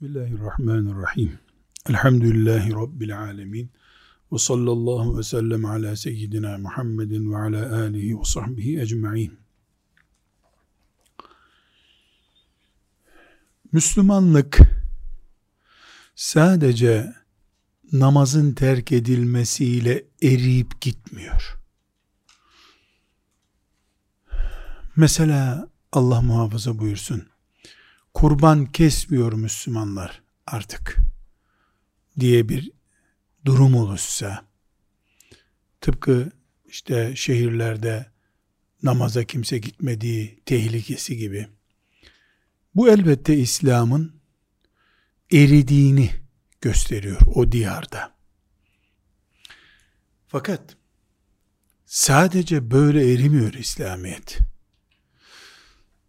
Bismillahirrahmanirrahim. Elhamdülillahi Rabbil alemin. Ve sallallahu ve sellem ala seyyidina Muhammedin ve ala alihi ve sahbihi ecma'in. Müslümanlık sadece namazın terk edilmesiyle eriyip gitmiyor. Mesela Allah muhafaza buyursun kurban kesmiyor Müslümanlar artık diye bir durum oluşsa tıpkı işte şehirlerde namaza kimse gitmediği tehlikesi gibi bu elbette İslam'ın eridiğini gösteriyor o diyarda. Fakat sadece böyle erimiyor İslamiyet.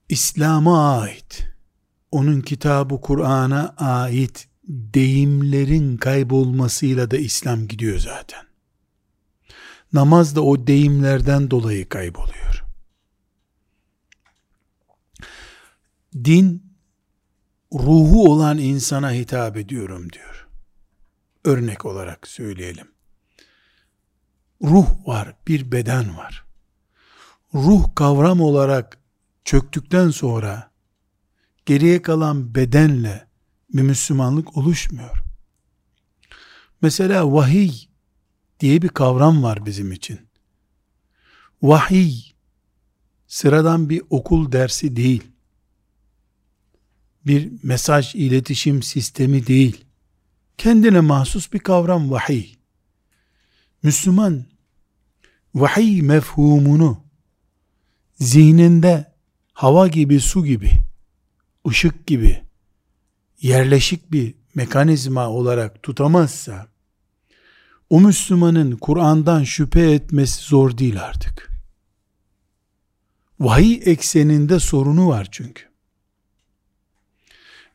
İslam'a ait onun kitabı Kur'an'a ait deyimlerin kaybolmasıyla da İslam gidiyor zaten. Namaz da o deyimlerden dolayı kayboluyor. Din ruhu olan insana hitap ediyorum diyor. Örnek olarak söyleyelim. Ruh var, bir beden var. Ruh kavram olarak çöktükten sonra geriye kalan bedenle bir Müslümanlık oluşmuyor. Mesela vahiy diye bir kavram var bizim için. Vahiy sıradan bir okul dersi değil. Bir mesaj iletişim sistemi değil. Kendine mahsus bir kavram vahiy. Müslüman vahiy mefhumunu zihninde hava gibi su gibi ışık gibi yerleşik bir mekanizma olarak tutamazsa o Müslümanın Kur'an'dan şüphe etmesi zor değil artık. Vahiy ekseninde sorunu var çünkü.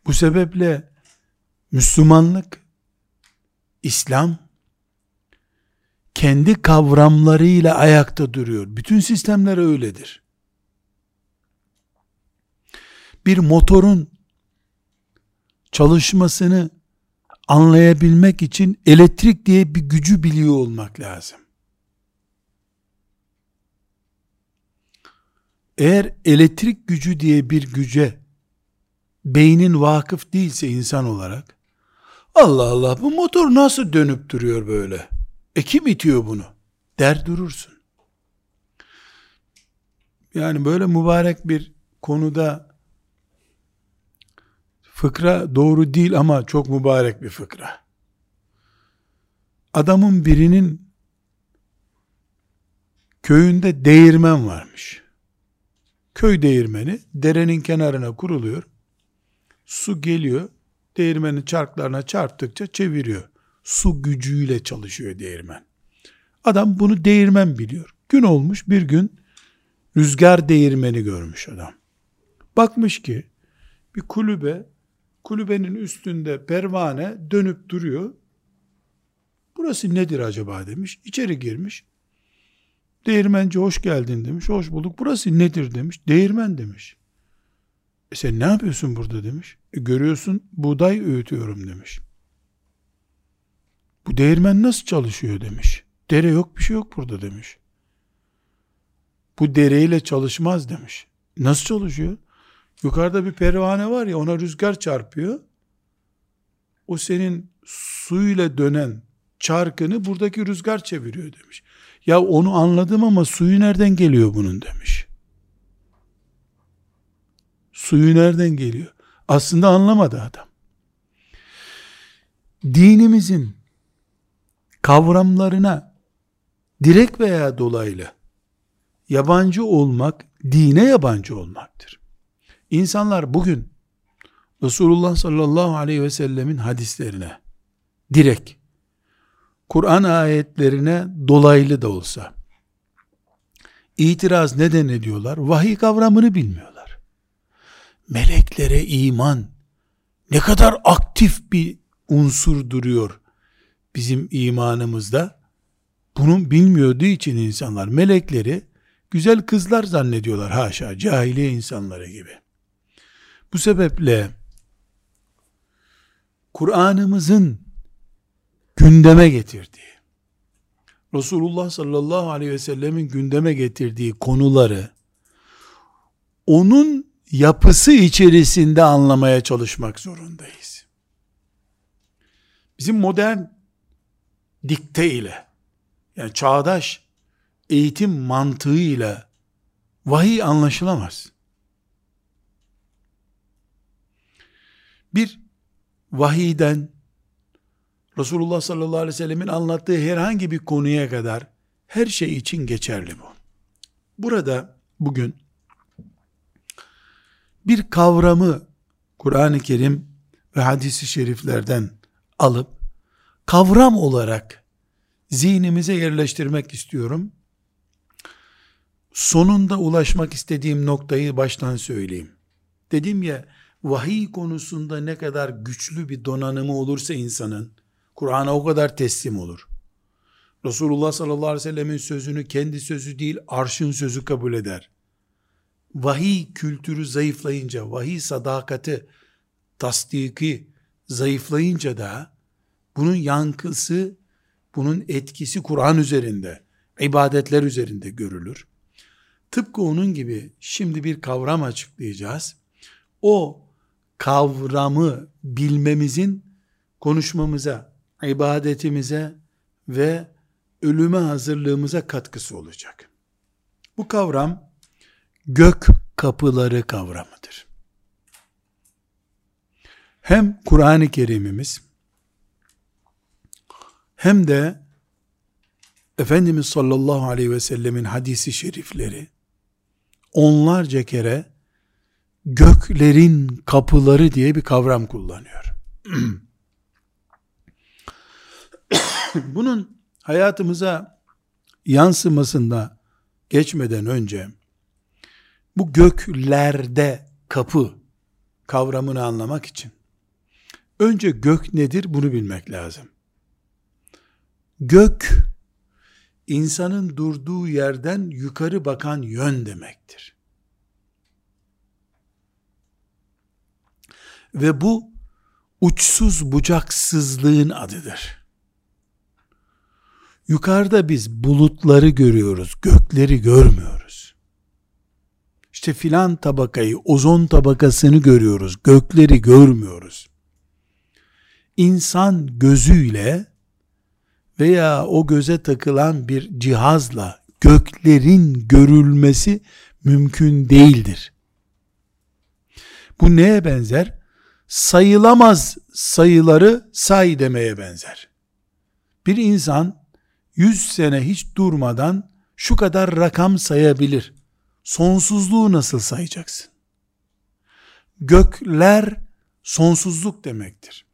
Bu sebeple Müslümanlık, İslam kendi kavramlarıyla ayakta duruyor. Bütün sistemler öyledir. Bir motorun çalışmasını anlayabilmek için elektrik diye bir gücü biliyor olmak lazım. Eğer elektrik gücü diye bir güce beynin vakıf değilse insan olarak Allah Allah bu motor nasıl dönüp duruyor böyle? E kim itiyor bunu? Der durursun. Yani böyle mübarek bir konuda Fıkra doğru değil ama çok mübarek bir fıkra. Adamın birinin köyünde değirmen varmış. Köy değirmeni derenin kenarına kuruluyor. Su geliyor. Değirmenin çarklarına çarptıkça çeviriyor. Su gücüyle çalışıyor değirmen. Adam bunu değirmen biliyor. Gün olmuş bir gün rüzgar değirmeni görmüş adam. Bakmış ki bir kulübe kulübenin üstünde pervane dönüp duruyor. Burası nedir acaba demiş. İçeri girmiş. Değirmenci hoş geldin demiş. Hoş bulduk. Burası nedir demiş. Değirmen demiş. E sen ne yapıyorsun burada demiş. E görüyorsun buğday öğütüyorum demiş. Bu değirmen nasıl çalışıyor demiş. Dere yok bir şey yok burada demiş. Bu dereyle çalışmaz demiş. Nasıl çalışıyor? Yukarıda bir pervane var ya ona rüzgar çarpıyor. O senin suyla dönen çarkını buradaki rüzgar çeviriyor demiş. Ya onu anladım ama suyu nereden geliyor bunun demiş. Suyu nereden geliyor? Aslında anlamadı adam. Dinimizin kavramlarına direkt veya dolaylı yabancı olmak dine yabancı olmaktır. İnsanlar bugün Resulullah sallallahu aleyhi ve sellemin hadislerine direkt Kur'an ayetlerine dolaylı da olsa itiraz neden ediyorlar? Vahiy kavramını bilmiyorlar. Meleklere iman ne kadar aktif bir unsur duruyor bizim imanımızda. Bunun bilmiyorduğu için insanlar melekleri güzel kızlar zannediyorlar haşa cahiliye insanları gibi. Bu sebeple Kur'an'ımızın gündeme getirdiği, Resulullah sallallahu aleyhi ve sellemin gündeme getirdiği konuları onun yapısı içerisinde anlamaya çalışmak zorundayız. Bizim modern dikte ile yani çağdaş eğitim mantığıyla vahiy anlaşılamaz. Bir vahiyden Resulullah sallallahu aleyhi ve sellemin anlattığı herhangi bir konuya kadar her şey için geçerli bu. Burada bugün bir kavramı Kur'an-ı Kerim ve hadisi şeriflerden alıp kavram olarak zihnimize yerleştirmek istiyorum. Sonunda ulaşmak istediğim noktayı baştan söyleyeyim. Dedim ya vahiy konusunda ne kadar güçlü bir donanımı olursa insanın Kur'an'a o kadar teslim olur. Resulullah sallallahu aleyhi ve sellemin sözünü kendi sözü değil arşın sözü kabul eder. Vahiy kültürü zayıflayınca, vahiy sadakati, tasdiki zayıflayınca da bunun yankısı, bunun etkisi Kur'an üzerinde, ibadetler üzerinde görülür. Tıpkı onun gibi şimdi bir kavram açıklayacağız. O kavramı bilmemizin konuşmamıza, ibadetimize ve ölüme hazırlığımıza katkısı olacak. Bu kavram gök kapıları kavramıdır. Hem Kur'an-ı Kerim'imiz hem de Efendimiz sallallahu aleyhi ve sellemin hadisi şerifleri onlarca kere göklerin kapıları diye bir kavram kullanıyor. Bunun hayatımıza yansımasında geçmeden önce bu göklerde kapı kavramını anlamak için önce gök nedir bunu bilmek lazım. Gök insanın durduğu yerden yukarı bakan yön demektir. Ve bu uçsuz bucaksızlığın adıdır. Yukarıda biz bulutları görüyoruz, gökleri görmüyoruz. İşte filan tabakayı, ozon tabakasını görüyoruz, gökleri görmüyoruz. İnsan gözüyle veya o göze takılan bir cihazla göklerin görülmesi mümkün değildir. Bu neye benzer? Sayılamaz sayıları say demeye benzer. Bir insan 100 sene hiç durmadan şu kadar rakam sayabilir. Sonsuzluğu nasıl sayacaksın? Gökler sonsuzluk demektir.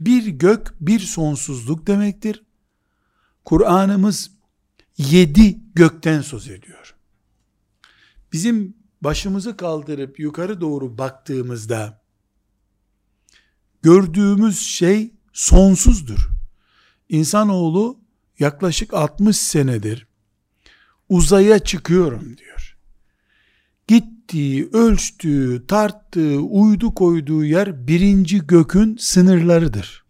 Bir gök bir sonsuzluk demektir. Kur'an'ımız yedi gökten söz ediyor. Bizim başımızı kaldırıp yukarı doğru baktığımızda gördüğümüz şey sonsuzdur. İnsanoğlu yaklaşık 60 senedir uzaya çıkıyorum diyor. Gittiği, ölçtüğü, tarttığı, uydu koyduğu yer birinci gökün sınırlarıdır.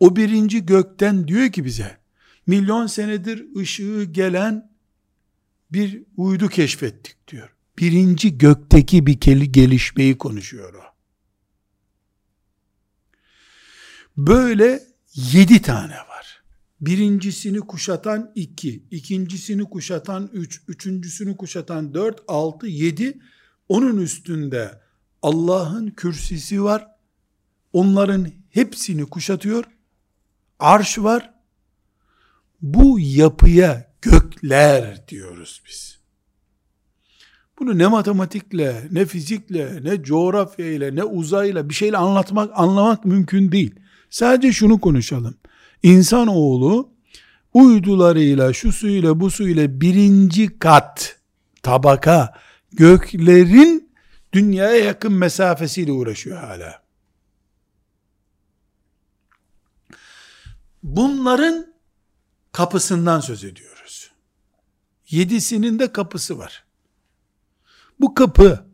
O birinci gökten diyor ki bize, milyon senedir ışığı gelen bir uydu keşfettik diyor. Birinci gökteki bir gelişmeyi konuşuyor o. Böyle yedi tane var. Birincisini kuşatan iki, ikincisini kuşatan üç, üçüncüsünü kuşatan dört, altı, yedi. Onun üstünde Allah'ın kürsisi var. Onların hepsini kuşatıyor. Arş var. Bu yapıya gökler diyoruz biz. Bunu ne matematikle, ne fizikle, ne coğrafyayla, ne uzayla bir şeyle anlatmak, anlamak mümkün değil. Sadece şunu konuşalım. İnsanoğlu uydularıyla, şu suyla, bu suyla birinci kat tabaka göklerin dünyaya yakın mesafesiyle uğraşıyor hala. Bunların kapısından söz ediyoruz. Yedisinin de kapısı var. Bu kapı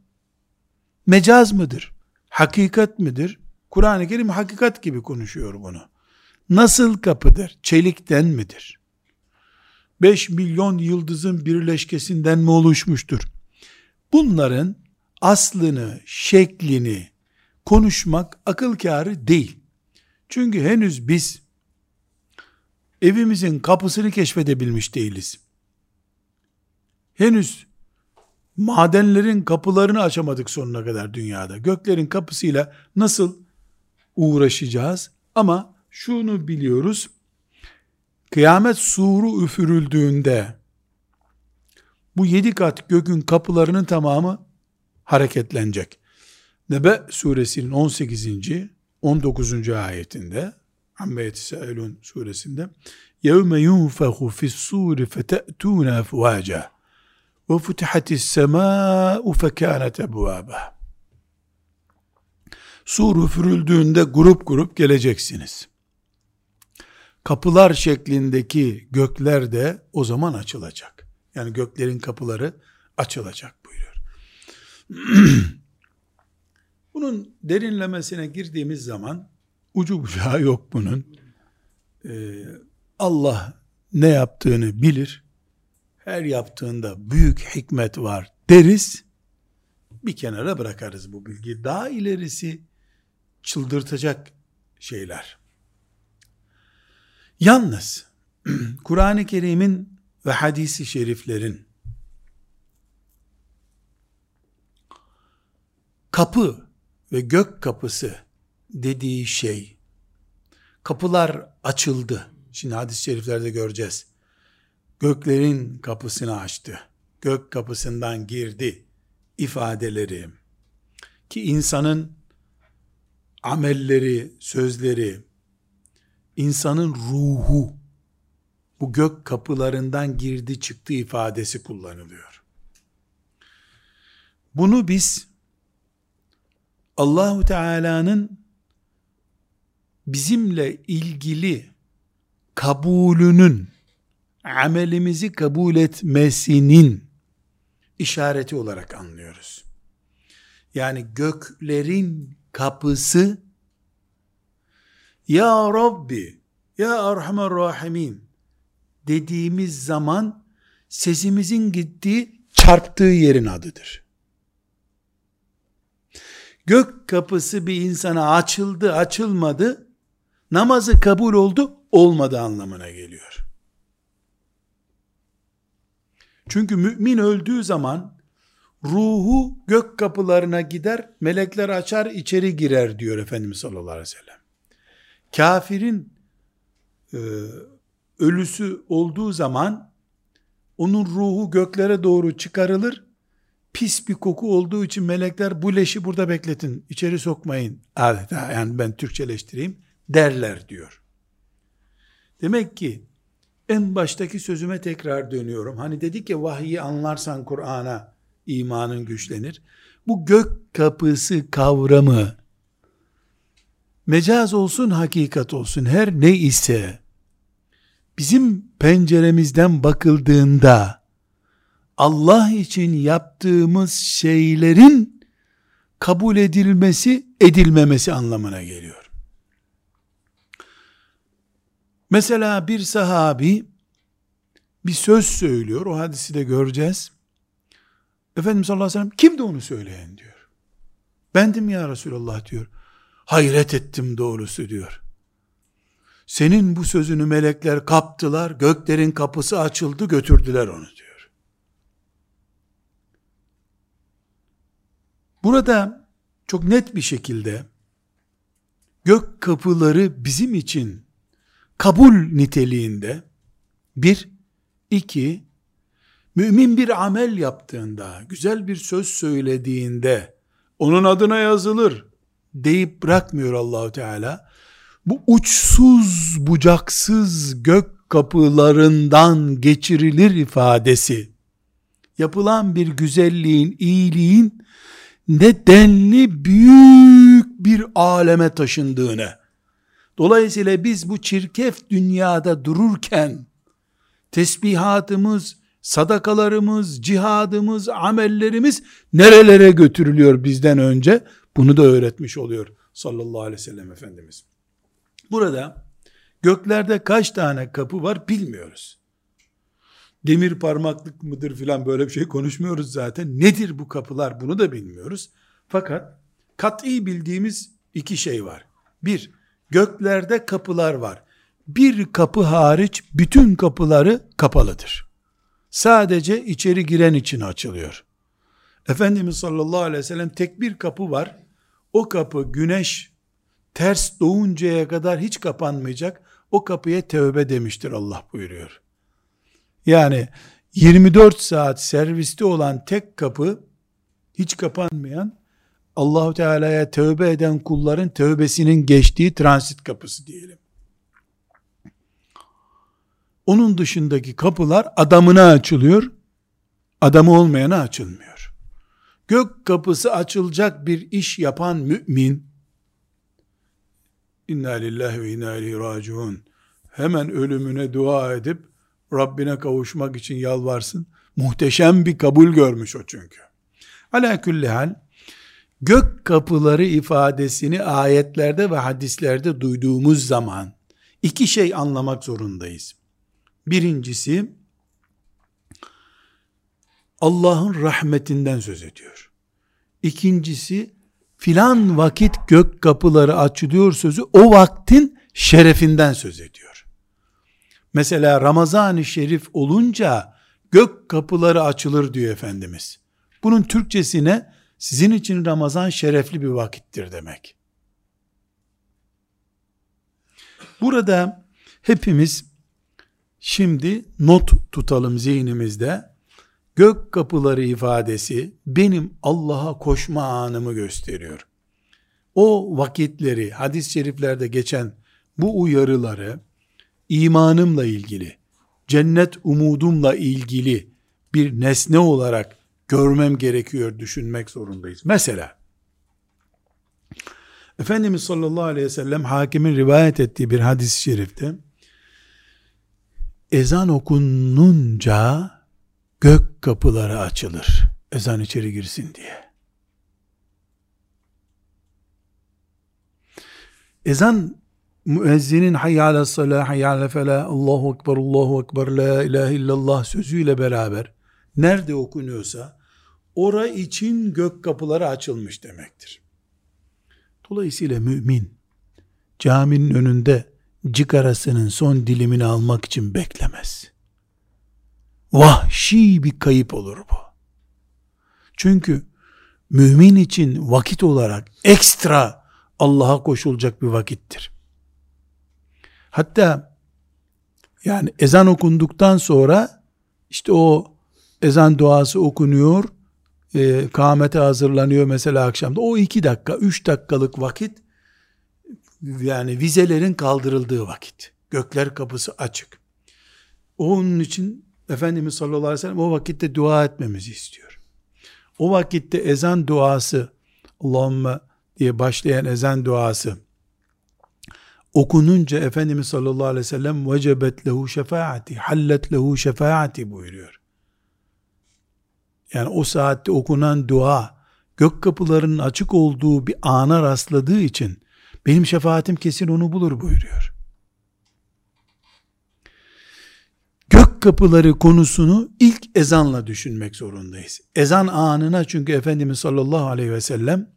mecaz mıdır? hakikat midir? Kur'an-ı Kerim hakikat gibi konuşuyor bunu. Nasıl kapıdır? Çelikten midir? 5 milyon yıldızın birleşkesinden mi oluşmuştur? Bunların aslını, şeklini konuşmak akıl kârı değil. Çünkü henüz biz evimizin kapısını keşfedebilmiş değiliz. Henüz madenlerin kapılarını açamadık sonuna kadar dünyada. Göklerin kapısıyla nasıl uğraşacağız? Ama şunu biliyoruz. Kıyamet suru üfürüldüğünde bu yedi kat gökün kapılarının tamamı hareketlenecek. Nebe suresinin 18. 19. ayetinde Amme yetesâelûn suresinde يَوْمَ يُنْفَخُ فِي السُّورِ فَتَأْتُونَ أَفْوَاجًا وَفُتِحَتِ السَّمَاءُ فَكَانَتْ أَبْوَابًا Sur üfürüldüğünde grup grup geleceksiniz. Kapılar şeklindeki gökler de o zaman açılacak. Yani göklerin kapıları açılacak buyuruyor. Bunun derinlemesine girdiğimiz zaman ucu bucağı yok bunun. Ee, Allah ne yaptığını bilir. Her yaptığında büyük hikmet var deriz. Bir kenara bırakarız bu bilgi. Daha ilerisi çıldırtacak şeyler. Yalnız Kur'an-ı Kerim'in ve hadisi şeriflerin kapı ve gök kapısı dediği şey kapılar açıldı. Şimdi hadis-i şeriflerde göreceğiz. Göklerin kapısını açtı. Gök kapısından girdi ifadeleri ki insanın amelleri, sözleri, insanın ruhu bu gök kapılarından girdi çıktı ifadesi kullanılıyor. Bunu biz Allahu Teala'nın bizimle ilgili kabulünün amelimizi kabul etmesinin işareti olarak anlıyoruz. Yani göklerin kapısı Ya Rabbi Ya Erhamer Rahimin dediğimiz zaman sesimizin gittiği çarptığı yerin adıdır. Gök kapısı bir insana açıldı açılmadı namazı kabul oldu olmadı anlamına geliyor. Çünkü mümin öldüğü zaman ruhu gök kapılarına gider, melekler açar içeri girer diyor Efendimiz sallallahu aleyhi ve sellem. Kafirin e, ölüsü olduğu zaman onun ruhu göklere doğru çıkarılır. Pis bir koku olduğu için melekler bu leşi burada bekletin, içeri sokmayın. Adeta yani ben Türkçeleştireyim derler diyor. Demek ki en baştaki sözüme tekrar dönüyorum. Hani dedik ya vahyi anlarsan Kur'an'a imanın güçlenir. Bu gök kapısı kavramı mecaz olsun hakikat olsun her ne ise bizim penceremizden bakıldığında Allah için yaptığımız şeylerin kabul edilmesi edilmemesi anlamına geliyor. Mesela bir sahabi bir söz söylüyor. O hadisi de göreceğiz. Efendimiz sallallahu aleyhi ve sellem kimdi onu söyleyen diyor. Bendim ya Resulallah diyor. Hayret ettim doğrusu diyor. Senin bu sözünü melekler kaptılar, göklerin kapısı açıldı, götürdüler onu diyor. Burada çok net bir şekilde gök kapıları bizim için kabul niteliğinde bir, iki, mümin bir amel yaptığında, güzel bir söz söylediğinde, onun adına yazılır deyip bırakmıyor Allahu Teala. Bu uçsuz bucaksız gök kapılarından geçirilir ifadesi, yapılan bir güzelliğin, iyiliğin nedenli büyük bir aleme taşındığını, Dolayısıyla biz bu çirkef dünyada dururken tesbihatımız, sadakalarımız, cihadımız, amellerimiz nerelere götürülüyor bizden önce? Bunu da öğretmiş oluyor sallallahu aleyhi ve sellem Efendimiz. Burada göklerde kaç tane kapı var bilmiyoruz. Demir parmaklık mıdır filan böyle bir şey konuşmuyoruz zaten. Nedir bu kapılar bunu da bilmiyoruz. Fakat kat'i bildiğimiz iki şey var. Bir, göklerde kapılar var. Bir kapı hariç bütün kapıları kapalıdır. Sadece içeri giren için açılıyor. Efendimiz sallallahu aleyhi ve sellem tek bir kapı var. O kapı güneş ters doğuncaya kadar hiç kapanmayacak. O kapıya tövbe demiştir Allah buyuruyor. Yani 24 saat serviste olan tek kapı hiç kapanmayan Allahu Teala'ya tövbe eden kulların tövbesinin geçtiği transit kapısı diyelim. Onun dışındaki kapılar adamına açılıyor, adamı olmayana açılmıyor. Gök kapısı açılacak bir iş yapan mümin, İnna lillahi ve inna ileyhi raciun. Hemen ölümüne dua edip Rabbine kavuşmak için yalvarsın. Muhteşem bir kabul görmüş o çünkü. Ala külli hal gök kapıları ifadesini ayetlerde ve hadislerde duyduğumuz zaman iki şey anlamak zorundayız. Birincisi Allah'ın rahmetinden söz ediyor. İkincisi filan vakit gök kapıları açılıyor sözü o vaktin şerefinden söz ediyor. Mesela Ramazan-ı Şerif olunca gök kapıları açılır diyor Efendimiz. Bunun Türkçesine sizin için Ramazan şerefli bir vakittir demek. Burada hepimiz şimdi not tutalım zihnimizde. Gök kapıları ifadesi benim Allah'a koşma anımı gösteriyor. O vakitleri hadis-i şeriflerde geçen bu uyarıları imanımla ilgili, cennet umudumla ilgili bir nesne olarak görmem gerekiyor, düşünmek zorundayız. Mesela, Efendimiz sallallahu aleyhi ve sellem hakimin rivayet ettiği bir hadis-i şerifte, ezan okununca gök kapıları açılır. Ezan içeri girsin diye. Ezan müezzinin hayyâle salâ hayyâle felâ Allahu ekber Allahu ekber la ilahe illallah sözüyle beraber nerede okunuyorsa ora için gök kapıları açılmış demektir. Dolayısıyla mümin caminin önünde cigarasının son dilimini almak için beklemez. Vahşi bir kayıp olur bu. Çünkü mümin için vakit olarak ekstra Allah'a koşulacak bir vakittir. Hatta yani ezan okunduktan sonra işte o ezan duası okunuyor, e, kâmete hazırlanıyor mesela akşamda. O iki dakika, üç dakikalık vakit yani vizelerin kaldırıldığı vakit. Gökler kapısı açık. Onun için Efendimiz sallallahu aleyhi ve sellem o vakitte dua etmemizi istiyor. O vakitte ezan duası Allahümme diye başlayan ezan duası okununca Efendimiz sallallahu aleyhi ve sellem vecebet lehu şefaati, hallet lehu şefaati buyuruyor. Yani o saatte okunan dua gök kapılarının açık olduğu bir ana rastladığı için benim şefaatim kesin onu bulur buyuruyor. Gök kapıları konusunu ilk ezanla düşünmek zorundayız. Ezan anına çünkü Efendimiz sallallahu aleyhi ve sellem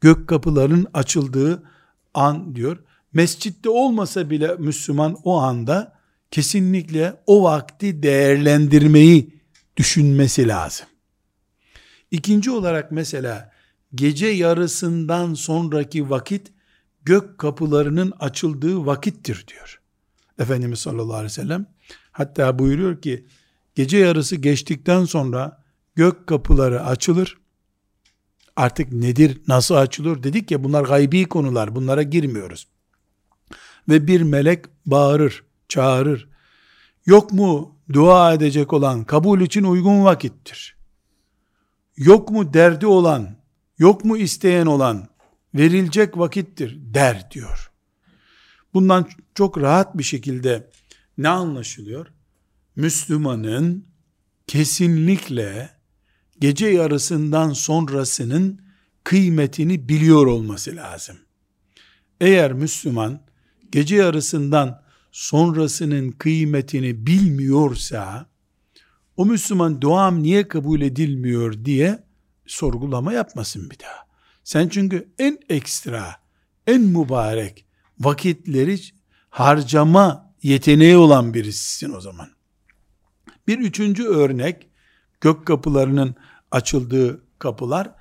gök kapıların açıldığı an diyor. Mescitte olmasa bile Müslüman o anda kesinlikle o vakti değerlendirmeyi düşünmesi lazım. İkinci olarak mesela gece yarısından sonraki vakit gök kapılarının açıldığı vakittir diyor. Efendimiz sallallahu aleyhi ve sellem hatta buyuruyor ki gece yarısı geçtikten sonra gök kapıları açılır. Artık nedir, nasıl açılır dedik ya bunlar gaybi konular bunlara girmiyoruz. Ve bir melek bağırır, çağırır. Yok mu dua edecek olan kabul için uygun vakittir. Yok mu derdi olan, yok mu isteyen olan verilecek vakittir der diyor. Bundan çok rahat bir şekilde ne anlaşılıyor? Müslümanın kesinlikle gece yarısından sonrasının kıymetini biliyor olması lazım. Eğer Müslüman gece yarısından sonrasının kıymetini bilmiyorsa o Müslüman duam niye kabul edilmiyor diye sorgulama yapmasın bir daha. Sen çünkü en ekstra, en mübarek vakitleri harcama yeteneği olan birisisin o zaman. Bir üçüncü örnek, gök kapılarının açıldığı kapılar,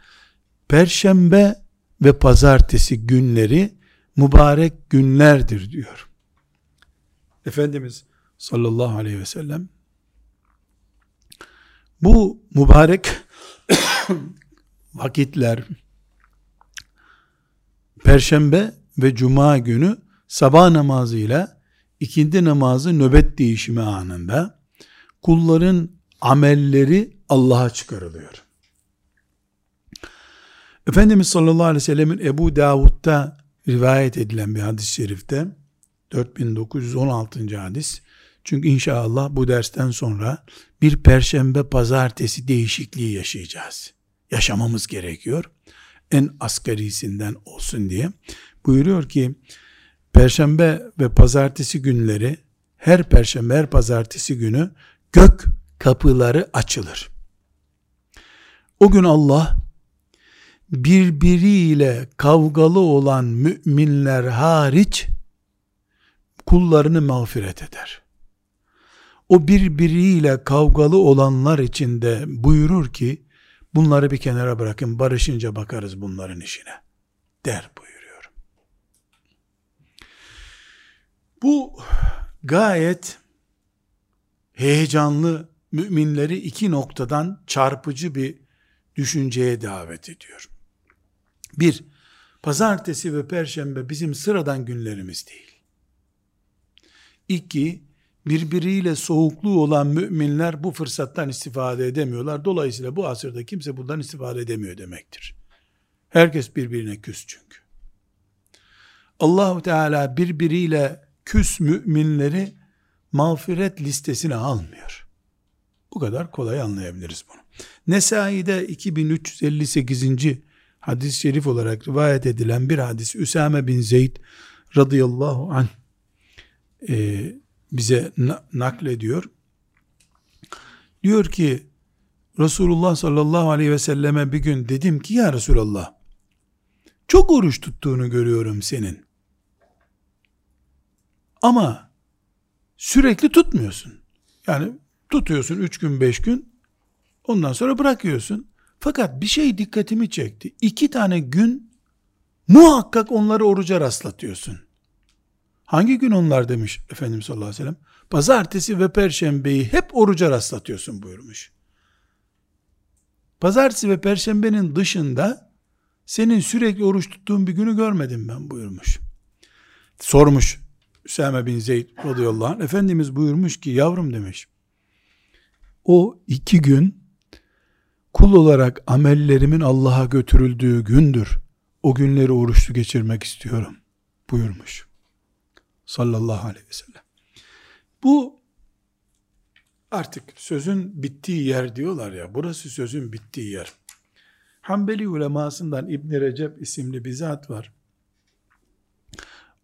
perşembe ve pazartesi günleri mübarek günlerdir diyor. Efendimiz sallallahu aleyhi ve sellem bu mübarek vakitler Perşembe ve Cuma günü sabah namazıyla ikindi namazı nöbet değişimi anında kulların amelleri Allah'a çıkarılıyor. Efendimiz sallallahu aleyhi ve sellemin Ebu Davud'da rivayet edilen bir hadis-i şerifte 4916. hadis çünkü inşallah bu dersten sonra bir perşembe pazartesi değişikliği yaşayacağız. Yaşamamız gerekiyor. En asgarisinden olsun diye. Buyuruyor ki perşembe ve pazartesi günleri her perşembe her pazartesi günü gök kapıları açılır. O gün Allah birbiriyle kavgalı olan müminler hariç kullarını mağfiret eder o birbiriyle kavgalı olanlar içinde buyurur ki bunları bir kenara bırakın barışınca bakarız bunların işine der buyuruyor. Bu gayet heyecanlı müminleri iki noktadan çarpıcı bir düşünceye davet ediyor. Bir, pazartesi ve perşembe bizim sıradan günlerimiz değil. İki, birbiriyle soğukluğu olan müminler bu fırsattan istifade edemiyorlar. Dolayısıyla bu asırda kimse bundan istifade edemiyor demektir. Herkes birbirine küs çünkü. Allahu Teala birbiriyle küs müminleri mağfiret listesine almıyor. Bu kadar kolay anlayabiliriz bunu. Nesai'de 2358. hadis-i şerif olarak rivayet edilen bir hadis Üsame bin Zeyd radıyallahu anh e, bize naklediyor. Diyor ki Resulullah sallallahu aleyhi ve selleme bir gün dedim ki ya Resulallah çok oruç tuttuğunu görüyorum senin. Ama sürekli tutmuyorsun. Yani tutuyorsun üç gün beş gün ondan sonra bırakıyorsun. Fakat bir şey dikkatimi çekti. İki tane gün muhakkak onları oruca rastlatıyorsun. Hangi gün onlar demiş Efendimiz sallallahu aleyhi ve sellem? Pazartesi ve perşembeyi hep oruca rastlatıyorsun buyurmuş. Pazartesi ve perşembenin dışında senin sürekli oruç tuttuğun bir günü görmedim ben buyurmuş. Sormuş Üsame bin Zeyd radıyallahu anh. Efendimiz buyurmuş ki yavrum demiş. O iki gün kul olarak amellerimin Allah'a götürüldüğü gündür. O günleri oruçlu geçirmek istiyorum buyurmuş sallallahu aleyhi ve sellem. Bu artık sözün bittiği yer diyorlar ya, burası sözün bittiği yer. Hanbeli ulemasından İbn Recep isimli bir zat var.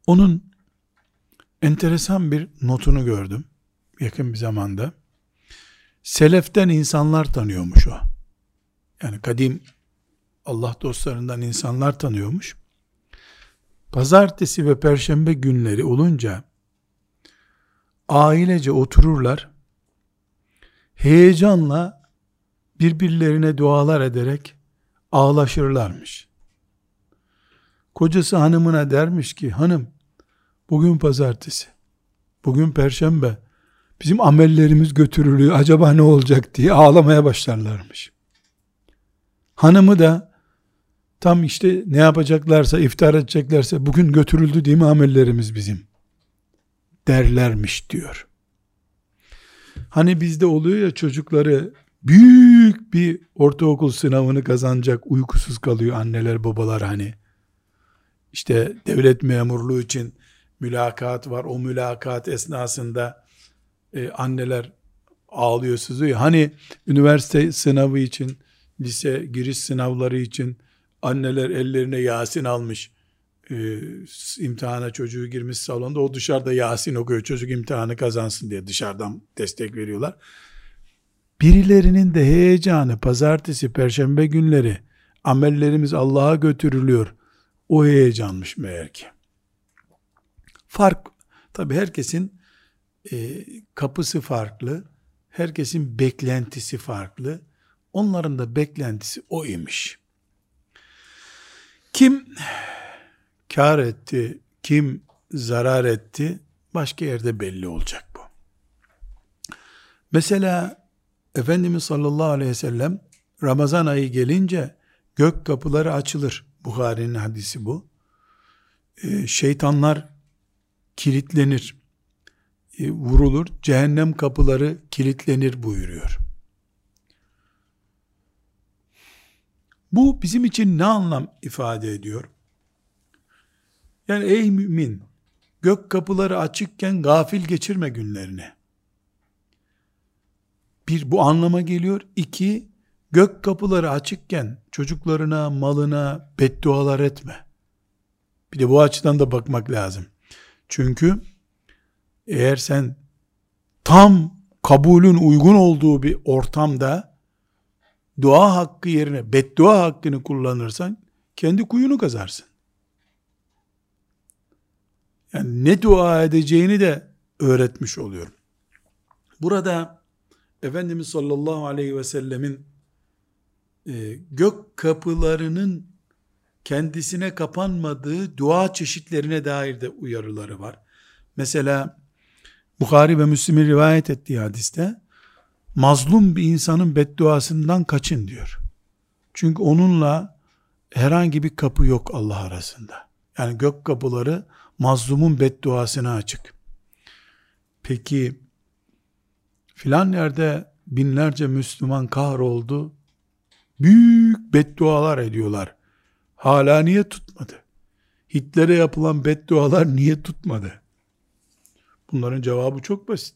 Onun enteresan bir notunu gördüm yakın bir zamanda. Seleften insanlar tanıyormuş o. Yani kadim Allah dostlarından insanlar tanıyormuş pazartesi ve perşembe günleri olunca ailece otururlar, heyecanla birbirlerine dualar ederek ağlaşırlarmış. Kocası hanımına dermiş ki, hanım bugün pazartesi, bugün perşembe, bizim amellerimiz götürülüyor, acaba ne olacak diye ağlamaya başlarlarmış. Hanımı da Tam işte ne yapacaklarsa, iftar edeceklerse bugün götürüldü değil mi amellerimiz bizim? Derlermiş diyor. Hani bizde oluyor ya çocukları büyük bir ortaokul sınavını kazanacak uykusuz kalıyor anneler babalar hani. İşte devlet memurluğu için mülakat var. O mülakat esnasında e, anneler ağlıyor sızıyor. Hani üniversite sınavı için, lise giriş sınavları için Anneler ellerine Yasin almış. Ee, imtihana çocuğu girmiş salonda. O dışarıda Yasin okuyor. Çocuk imtihanı kazansın diye dışarıdan destek veriyorlar. Birilerinin de heyecanı pazartesi, perşembe günleri amellerimiz Allah'a götürülüyor. O heyecanmış meğer ki. Fark, tabi herkesin e, kapısı farklı, herkesin beklentisi farklı. Onların da beklentisi o imiş. Kim kar etti, kim zarar etti, başka yerde belli olacak bu. Mesela Efendimiz sallallahu aleyhi ve sellem Ramazan ayı gelince gök kapıları açılır. Bukhari'nin hadisi bu. Ee, şeytanlar kilitlenir, e, vurulur, cehennem kapıları kilitlenir buyuruyor. Bu bizim için ne anlam ifade ediyor? Yani ey mümin, gök kapıları açıkken gafil geçirme günlerini. Bir, bu anlama geliyor. İki, gök kapıları açıkken çocuklarına, malına beddualar etme. Bir de bu açıdan da bakmak lazım. Çünkü eğer sen tam kabulün uygun olduğu bir ortamda dua hakkı yerine beddua hakkını kullanırsan kendi kuyunu kazarsın. Yani ne dua edeceğini de öğretmiş oluyorum. Burada Efendimiz sallallahu aleyhi ve sellemin e, gök kapılarının kendisine kapanmadığı dua çeşitlerine dair de uyarıları var. Mesela Bukhari ve Müslim'in rivayet ettiği hadiste mazlum bir insanın bedduasından kaçın diyor. Çünkü onunla herhangi bir kapı yok Allah arasında. Yani gök kapıları mazlumun bedduasına açık. Peki filan yerde binlerce Müslüman kahroldu. Büyük beddualar ediyorlar. Hala niye tutmadı? Hitler'e yapılan beddualar niye tutmadı? Bunların cevabı çok basit.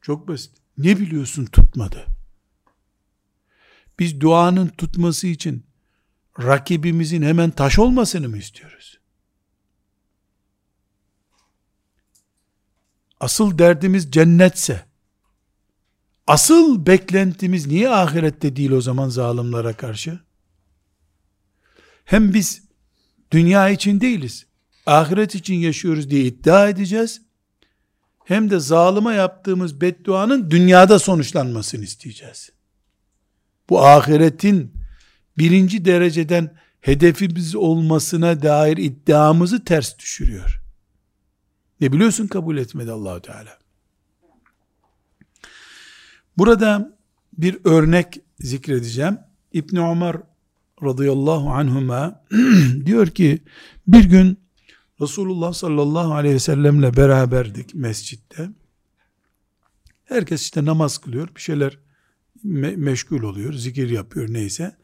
Çok basit. Ne biliyorsun tutmadı? Biz duanın tutması için rakibimizin hemen taş olmasını mı istiyoruz? Asıl derdimiz cennetse, asıl beklentimiz niye ahirette değil o zaman zalimlere karşı? Hem biz dünya için değiliz, ahiret için yaşıyoruz diye iddia edeceğiz. Hem de zalıma yaptığımız bedduanın dünyada sonuçlanmasını isteyeceğiz. Bu ahiretin birinci dereceden hedefimiz olmasına dair iddiamızı ters düşürüyor. Ne biliyorsun kabul etmedi Allahu Teala. Burada bir örnek zikredeceğim. İbn Ömer radıyallahu anhuma diyor ki bir gün Resulullah sallallahu aleyhi ve sellemle beraberdik mescitte. Herkes işte namaz kılıyor, bir şeyler me- meşgul oluyor, zikir yapıyor neyse.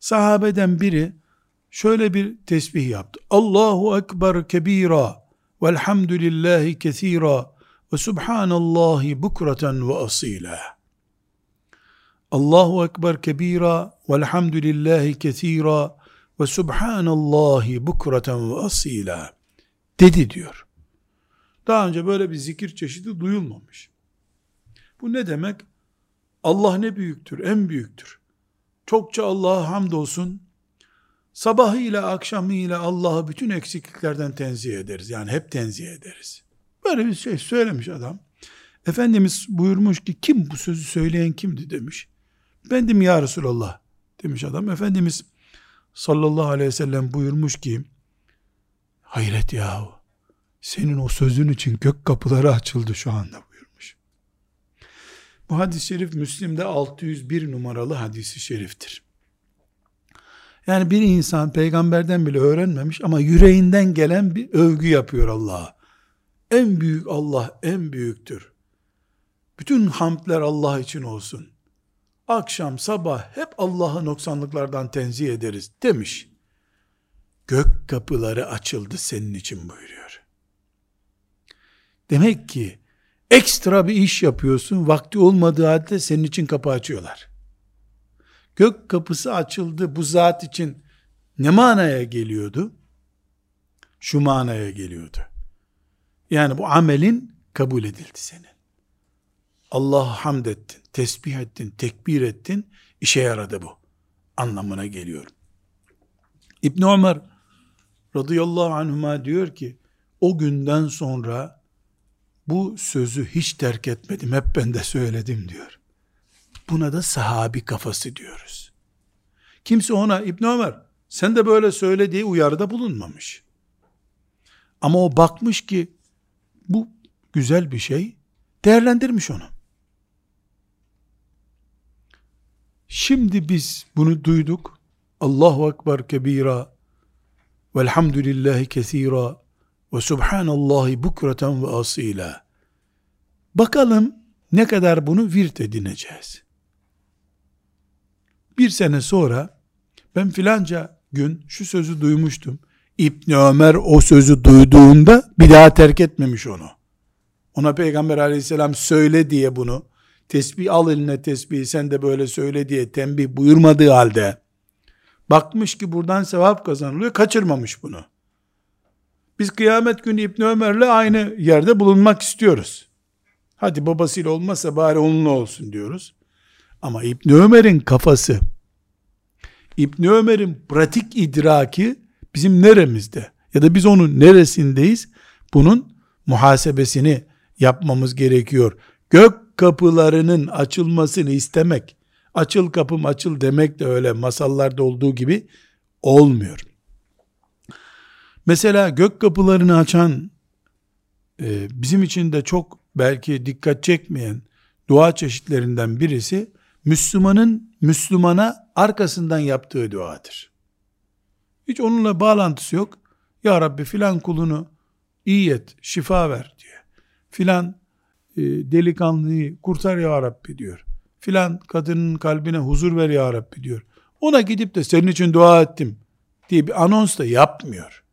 Sahabeden biri şöyle bir tesbih yaptı. Allahu Ekber kebira velhamdülillahi kethira ve subhanallahi bukraten ve asila. Allahu Ekber kebira velhamdülillahi kethira ve subhanallahi bukraten ve asila dedi diyor. Daha önce böyle bir zikir çeşidi duyulmamış. Bu ne demek? Allah ne büyüktür, en büyüktür. Çokça Allah'a hamdolsun. Sabahıyla akşamıyla Allah'ı bütün eksikliklerden tenzih ederiz. Yani hep tenzih ederiz. Böyle bir şey söylemiş adam. Efendimiz buyurmuş ki kim bu sözü söyleyen kimdi demiş. Bendim ya Resulallah demiş adam. Efendimiz sallallahu aleyhi ve sellem buyurmuş ki hayret yahu senin o sözün için gök kapıları açıldı şu anda buyurmuş. Bu hadis-i şerif Müslim'de 601 numaralı hadisi şeriftir. Yani bir insan peygamberden bile öğrenmemiş ama yüreğinden gelen bir övgü yapıyor Allah'a. En büyük Allah en büyüktür. Bütün hamdler Allah için olsun. Akşam sabah hep Allah'ı noksanlıklardan tenzih ederiz demiş. Gök kapıları açıldı senin için buyuruyor. Demek ki ekstra bir iş yapıyorsun, vakti olmadığı halde senin için kapı açıyorlar. gök kapısı açıldı bu zat için ne manaya geliyordu? Şu manaya geliyordu. Yani bu amelin kabul edildi senin. Allah'a hamd ettin, tesbih ettin, tekbir ettin, işe yaradı bu. Anlamına geliyor. İbn Ömer radıyallahu anhuma diyor ki, o günden sonra bu sözü hiç terk etmedim, hep ben de söyledim diyor. Buna da sahabi kafası diyoruz. Kimse ona İbn Ömer sen de böyle söyle diye uyarıda bulunmamış. Ama o bakmış ki bu güzel bir şey değerlendirmiş onu. Şimdi biz bunu duyduk. Allahu Ekber kebira velhamdülillahi kesira ve subhanallahi bukreten ve asila. Bakalım ne kadar bunu virt edineceğiz. Bir sene sonra ben filanca gün şu sözü duymuştum. İbni Ömer o sözü duyduğunda bir daha terk etmemiş onu. Ona Peygamber aleyhisselam söyle diye bunu, tesbih al eline tesbihi sen de böyle söyle diye tembih buyurmadığı halde, bakmış ki buradan sevap kazanılıyor, kaçırmamış bunu. Biz kıyamet günü İbni Ömer'le aynı yerde bulunmak istiyoruz. Hadi babasıyla olmazsa bari onunla olsun diyoruz. Ama İbni Ömer'in kafası, İbni Ömer'in pratik idraki bizim neremizde? Ya da biz onun neresindeyiz? Bunun muhasebesini yapmamız gerekiyor. Gök kapılarının açılmasını istemek, açıl kapım açıl demek de öyle masallarda olduğu gibi olmuyor. Mesela gök kapılarını açan e, bizim için de çok belki dikkat çekmeyen dua çeşitlerinden birisi Müslümanın Müslümana arkasından yaptığı duadır. Hiç onunla bağlantısı yok. Ya Rabbi filan kulunu iyi et, şifa ver diyor. Filan e, delikanlıyı kurtar ya Rabbi diyor. Filan kadının kalbine huzur ver ya Rabbi diyor. Ona gidip de senin için dua ettim diye bir anons da yapmıyor.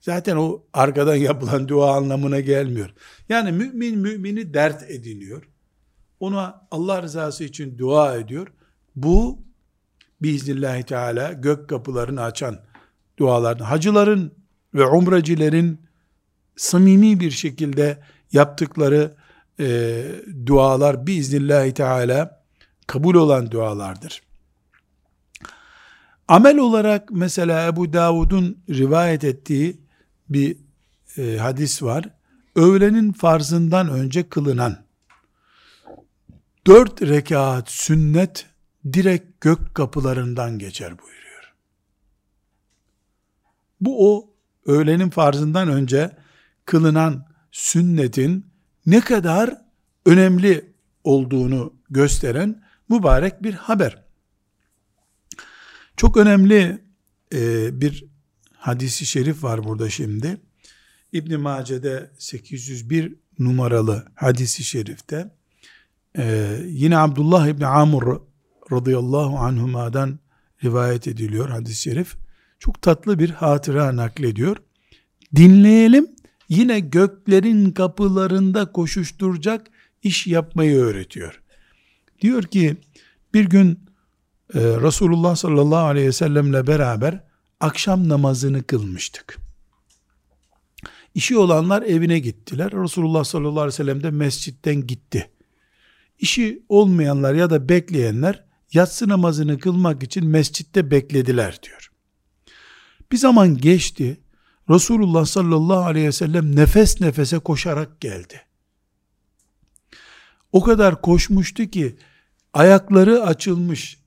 Zaten o arkadan yapılan dua anlamına gelmiyor. Yani mümin mümini dert ediniyor. Ona Allah rızası için dua ediyor. Bu biiznillahü teala gök kapılarını açan dualardan. Hacıların ve umrecilerin samimi bir şekilde yaptıkları e, dualar biiznillahü teala kabul olan dualardır. Amel olarak mesela Ebu Davud'un rivayet ettiği bir e, hadis var. Öğlenin farzından önce kılınan dört rekat sünnet direkt gök kapılarından geçer buyuruyor. Bu o öğlenin farzından önce kılınan sünnetin ne kadar önemli olduğunu gösteren mübarek bir haber. Çok önemli e, bir hadisi şerif var burada şimdi. İbn Mace'de 801 numaralı hadisi şerifte ee, yine Abdullah İbni Amr radıyallahu anhuma'dan rivayet ediliyor hadis-i şerif. Çok tatlı bir hatıra naklediyor. Dinleyelim yine göklerin kapılarında koşuşturacak iş yapmayı öğretiyor. Diyor ki bir gün e, Resulullah sallallahu aleyhi ve sellemle beraber akşam namazını kılmıştık. İşi olanlar evine gittiler. Resulullah sallallahu aleyhi ve sellem de mescitten gitti. İşi olmayanlar ya da bekleyenler yatsı namazını kılmak için mescitte beklediler diyor. Bir zaman geçti. Resulullah sallallahu aleyhi ve sellem nefes nefese koşarak geldi. O kadar koşmuştu ki ayakları açılmış.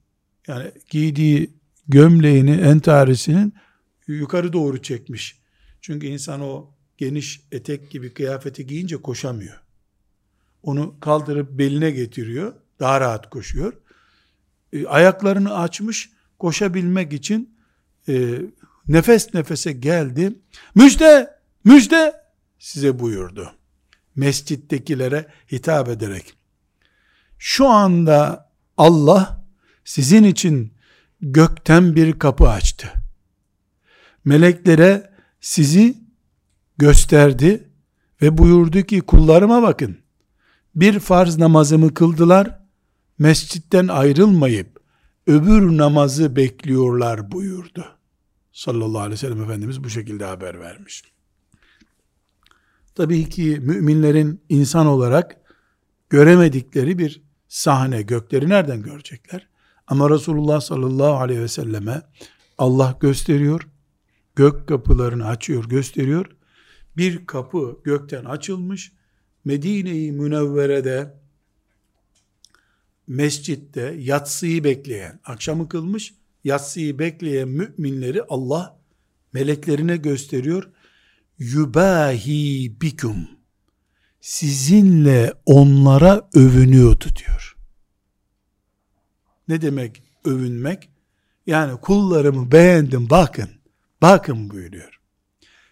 Yani giydiği gömleğini, entarisinin yukarı doğru çekmiş. Çünkü insan o geniş etek gibi kıyafeti giyince koşamıyor. Onu kaldırıp beline getiriyor. Daha rahat koşuyor. E, ayaklarını açmış koşabilmek için e, nefes nefese geldi. Müjde, müjde size buyurdu. Mescittekilere hitap ederek. Şu anda Allah sizin için gökten bir kapı açtı. Meleklere sizi gösterdi ve buyurdu ki kullarıma bakın bir farz namazımı kıldılar, mescitten ayrılmayıp öbür namazı bekliyorlar buyurdu. Sallallahu aleyhi ve sellem Efendimiz bu şekilde haber vermiş. Tabii ki müminlerin insan olarak göremedikleri bir sahne, gökleri nereden görecekler? Ama Resulullah sallallahu aleyhi ve selleme Allah gösteriyor, gök kapılarını açıyor, gösteriyor. Bir kapı gökten açılmış, Medine-i Münevvere'de mescitte yatsıyı bekleyen, akşamı kılmış, yatsıyı bekleyen müminleri Allah meleklerine gösteriyor. Yubahi bikum sizinle onlara övünüyordu diyor. Ne demek övünmek? Yani kullarımı beğendim bakın, bakın buyuruyor.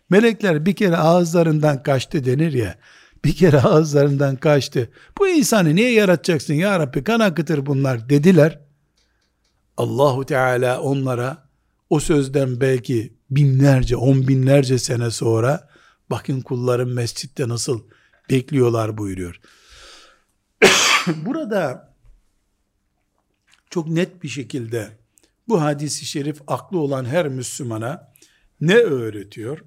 Melekler bir kere ağızlarından kaçtı denir ya, bir kere ağızlarından kaçtı. Bu insanı niye yaratacaksın ya Rabbi kan akıtır bunlar dediler. Allahu Teala onlara o sözden belki binlerce, on binlerce sene sonra bakın kullarım mescitte nasıl bekliyorlar buyuruyor. Burada çok net bir şekilde bu hadisi şerif aklı olan her Müslümana ne öğretiyor?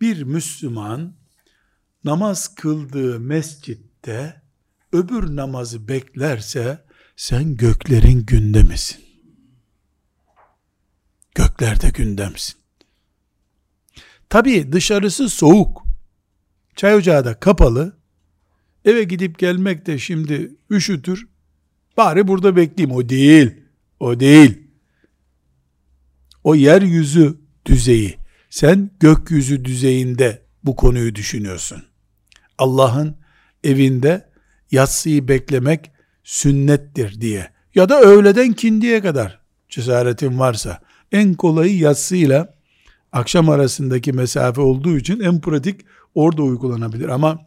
Bir Müslüman namaz kıldığı mescitte öbür namazı beklerse sen göklerin gündemisin. Göklerde gündemsin. Tabi dışarısı soğuk. Çay ocağı da kapalı. Eve gidip gelmek de şimdi üşütür. Bari burada bekleyeyim. O değil. O değil. O yeryüzü düzeyi. Sen gökyüzü düzeyinde bu konuyu düşünüyorsun. Allah'ın evinde yatsıyı beklemek sünnettir diye. Ya da öğleden kindiye kadar cesaretin varsa. En kolayı yatsıyla akşam arasındaki mesafe olduğu için en pratik orada uygulanabilir. Ama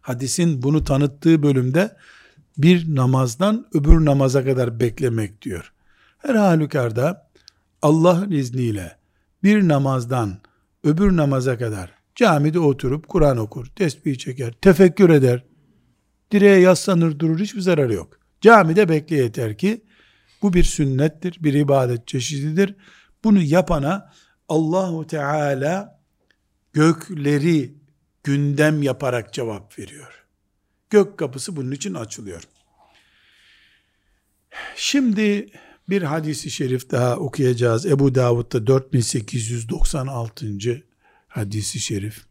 hadisin bunu tanıttığı bölümde bir namazdan öbür namaza kadar beklemek diyor. Her halükarda Allah'ın izniyle bir namazdan öbür namaza kadar camide oturup Kur'an okur, tesbih çeker, tefekkür eder, direğe yaslanır durur hiçbir zararı yok. Camide bekle yeter ki bu bir sünnettir, bir ibadet çeşididir. Bunu yapana Allahu Teala gökleri gündem yaparak cevap veriyor. Gök kapısı bunun için açılıyor. Şimdi bir hadisi şerif daha okuyacağız. Ebu Davud'da 4896. hadisi şerif.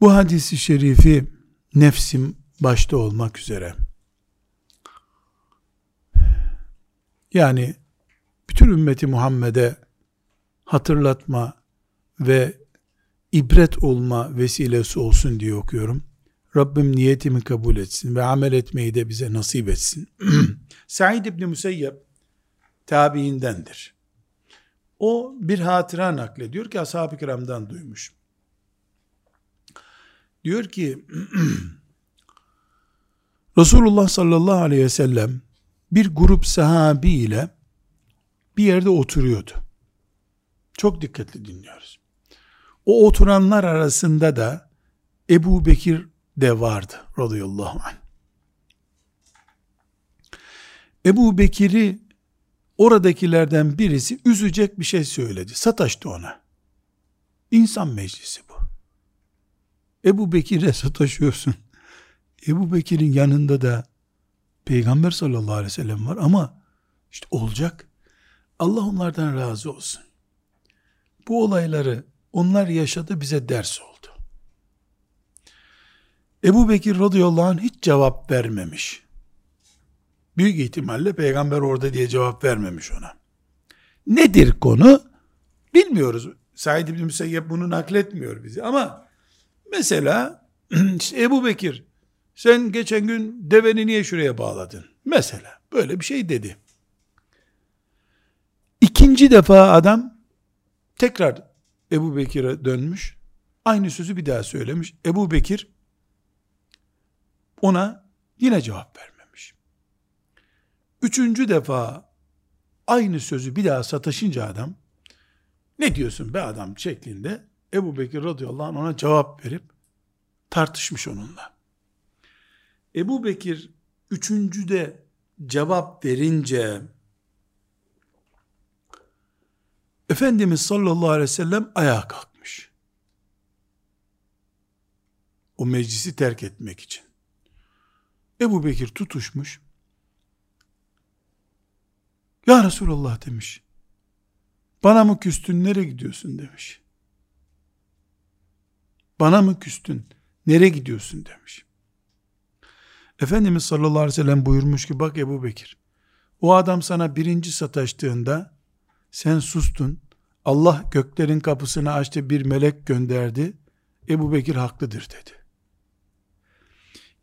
Bu hadisi şerifi nefsim başta olmak üzere yani bütün ümmeti Muhammed'e hatırlatma ve ibret olma vesilesi olsun diye okuyorum. Rabbim niyetimi kabul etsin ve amel etmeyi de bize nasip etsin. Said İbni Musayyeb tabiindendir. O bir hatıra naklediyor ki ashab-ı kiramdan duymuş. Diyor ki Resulullah sallallahu aleyhi ve sellem bir grup sahabi ile bir yerde oturuyordu. Çok dikkatli dinliyoruz. O oturanlar arasında da Ebu Bekir de vardı radıyallahu anh. Ebu Bekir'i oradakilerden birisi üzecek bir şey söyledi. Sataştı ona. İnsan meclisi bu. Ebu Bekir'e sataşıyorsun. Ebu Bekir'in yanında da Peygamber sallallahu aleyhi ve sellem var ama işte olacak. Allah onlardan razı olsun. Bu olayları onlar yaşadı bize ders oldu. Ebu Bekir radıyallahu anh hiç cevap vermemiş. Büyük ihtimalle peygamber orada diye cevap vermemiş ona. Nedir konu? Bilmiyoruz. Said İbni Müseyyep bunu nakletmiyor bize ama mesela işte Ebu Bekir sen geçen gün deveni niye şuraya bağladın? Mesela böyle bir şey dedi. İkinci defa adam tekrar Ebu Bekir'e dönmüş. Aynı sözü bir daha söylemiş. Ebu Bekir ona yine cevap vermemiş. Üçüncü defa aynı sözü bir daha sataşınca adam ne diyorsun be adam şeklinde Ebu Bekir radıyallahu anh ona cevap verip tartışmış onunla. Ebu Bekir üçüncüde cevap verince Efendimiz sallallahu aleyhi ve sellem ayağa kalkmış. O meclisi terk etmek için. Ebu Bekir tutuşmuş. Ya Resulallah demiş. Bana mı küstün nereye gidiyorsun demiş. Bana mı küstün nereye gidiyorsun demiş. Efendimiz sallallahu aleyhi ve sellem buyurmuş ki bak Ebu Bekir o adam sana birinci sataştığında sen sustun. Allah göklerin kapısını açtı bir melek gönderdi. Ebu Bekir haklıdır dedi.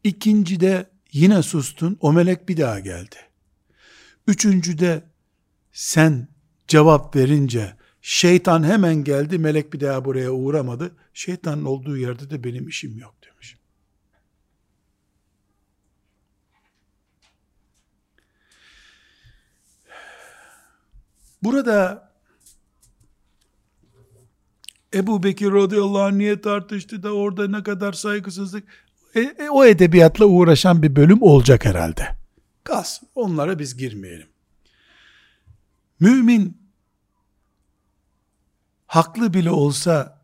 İkincide yine sustun. O melek bir daha geldi. Üçüncüde sen cevap verince şeytan hemen geldi. Melek bir daha buraya uğramadı. Şeytanın olduğu yerde de benim işim yok demiş. Burada Ebu Bekir radıyallahu anh niye tartıştı da orada ne kadar saygısızlık e, e, o edebiyatla uğraşan bir bölüm olacak herhalde. Kas. Onlara biz girmeyelim. Mümin haklı bile olsa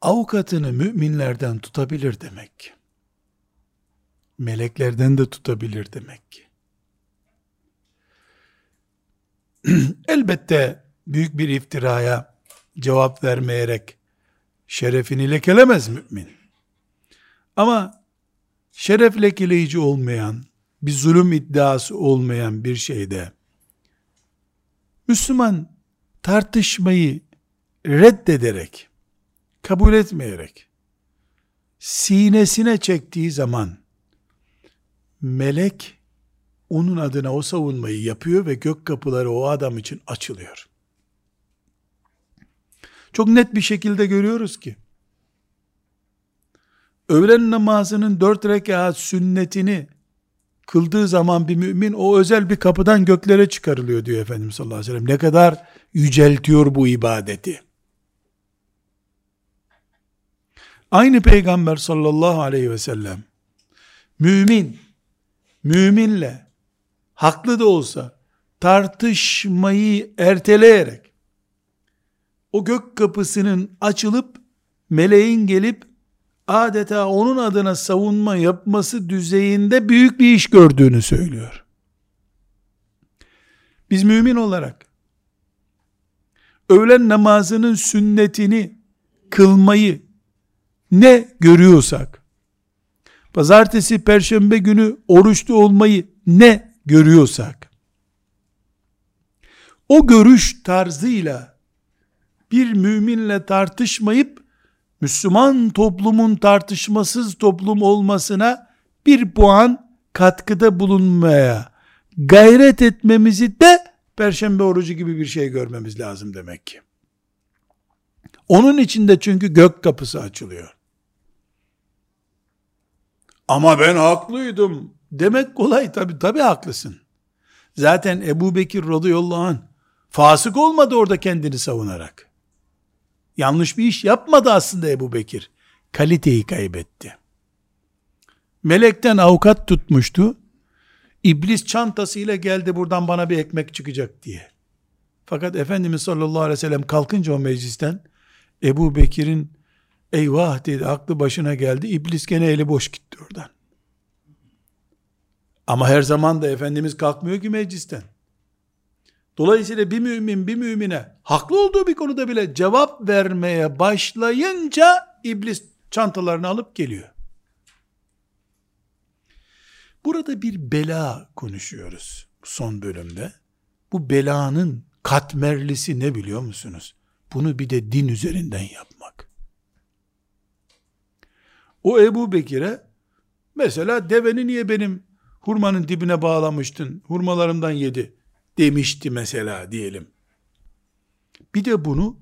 avukatını müminlerden tutabilir demek ki. Meleklerden de tutabilir demek ki. Elbette büyük bir iftiraya cevap vermeyerek şerefini lekelemez mümin. Ama şeref lekeleyici olmayan, bir zulüm iddiası olmayan bir şeyde Müslüman tartışmayı reddederek, kabul etmeyerek sinesine çektiği zaman melek onun adına o savunmayı yapıyor ve gök kapıları o adam için açılıyor. Çok net bir şekilde görüyoruz ki öğlen namazının dört rekat sünnetini kıldığı zaman bir mümin o özel bir kapıdan göklere çıkarılıyor diyor Efendimiz sallallahu aleyhi ve sellem. Ne kadar yüceltiyor bu ibadeti. Aynı peygamber sallallahu aleyhi ve sellem mümin müminle haklı da olsa tartışmayı erteleyerek o gök kapısının açılıp meleğin gelip adeta onun adına savunma yapması düzeyinde büyük bir iş gördüğünü söylüyor. Biz mümin olarak öğlen namazının sünnetini kılmayı ne görüyorsak, pazartesi, perşembe günü oruçlu olmayı ne görüyorsak, o görüş tarzıyla bir müminle tartışmayıp Müslüman toplumun tartışmasız toplum olmasına bir puan katkıda bulunmaya gayret etmemizi de perşembe orucu gibi bir şey görmemiz lazım demek ki. Onun içinde çünkü gök kapısı açılıyor. Ama ben haklıydım demek kolay tabi tabi haklısın. Zaten Ebu Bekir radıyallahu anh fasık olmadı orada kendini savunarak. Yanlış bir iş yapmadı aslında Ebu Bekir. Kaliteyi kaybetti. Melekten avukat tutmuştu. İblis çantasıyla geldi buradan bana bir ekmek çıkacak diye. Fakat Efendimiz sallallahu aleyhi ve sellem kalkınca o meclisten Ebu Bekir'in eyvah dedi aklı başına geldi. İblis gene eli boş gitti oradan. Ama her zaman da Efendimiz kalkmıyor ki meclisten. Dolayısıyla bir mümin bir mümine haklı olduğu bir konuda bile cevap vermeye başlayınca iblis çantalarını alıp geliyor. Burada bir bela konuşuyoruz son bölümde. Bu belanın katmerlisi ne biliyor musunuz? Bunu bir de din üzerinden yapmak. O Ebu Bekir'e mesela deveni niye benim hurmanın dibine bağlamıştın, hurmalarımdan yedi demişti mesela diyelim. Bir de bunu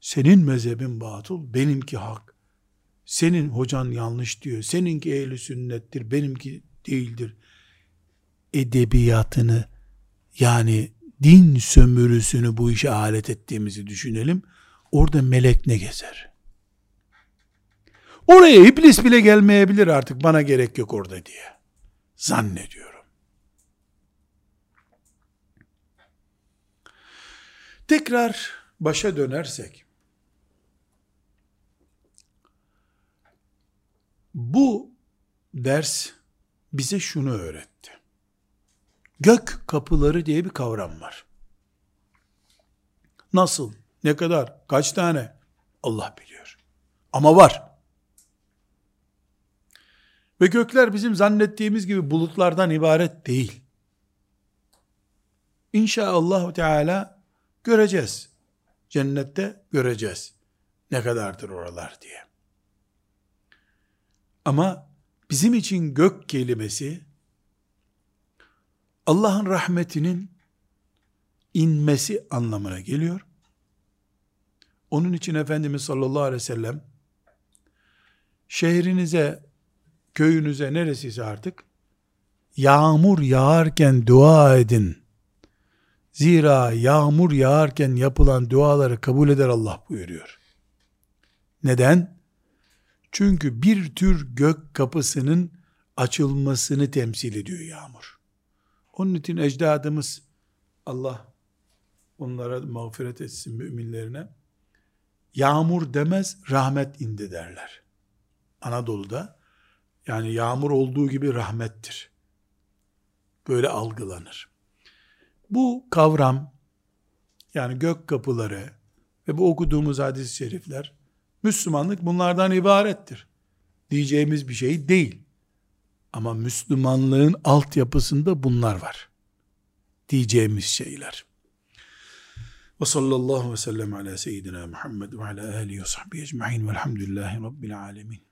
senin mezhebin batıl, benimki hak. Senin hocan yanlış diyor. Seninki ehli sünnettir, benimki değildir. Edebiyatını yani din sömürüsünü bu işe alet ettiğimizi düşünelim. Orada melek ne gezer? Oraya iblis bile gelmeyebilir artık bana gerek yok orada diye zannediyorum. Tekrar başa dönersek, bu ders bize şunu öğretti. Gök kapıları diye bir kavram var. Nasıl, ne kadar, kaç tane Allah biliyor. Ama var. Ve gökler bizim zannettiğimiz gibi bulutlardan ibaret değil. İnşallah Teala göreceğiz. Cennette göreceğiz. Ne kadardır oralar diye. Ama bizim için gök kelimesi Allah'ın rahmetinin inmesi anlamına geliyor. Onun için Efendimiz sallallahu aleyhi ve sellem şehrinize, köyünüze neresiyse artık yağmur yağarken dua edin. Zira yağmur yağarken yapılan duaları kabul eder Allah buyuruyor. Neden? Çünkü bir tür gök kapısının açılmasını temsil ediyor yağmur. Onun için ecdadımız Allah onlara mağfiret etsin müminlerine yağmur demez rahmet indi derler. Anadolu'da yani yağmur olduğu gibi rahmettir. Böyle algılanır. Bu kavram yani gök kapıları ve bu okuduğumuz hadis-i şerifler Müslümanlık bunlardan ibarettir. Diyeceğimiz bir şey değil. Ama Müslümanlığın altyapısında bunlar var. Diyeceğimiz şeyler. Ve sallallahu ve sellem ala seyyidina Muhammed ve ala alihi ve sahbihi ecma'in velhamdülillahi rabbil alemin.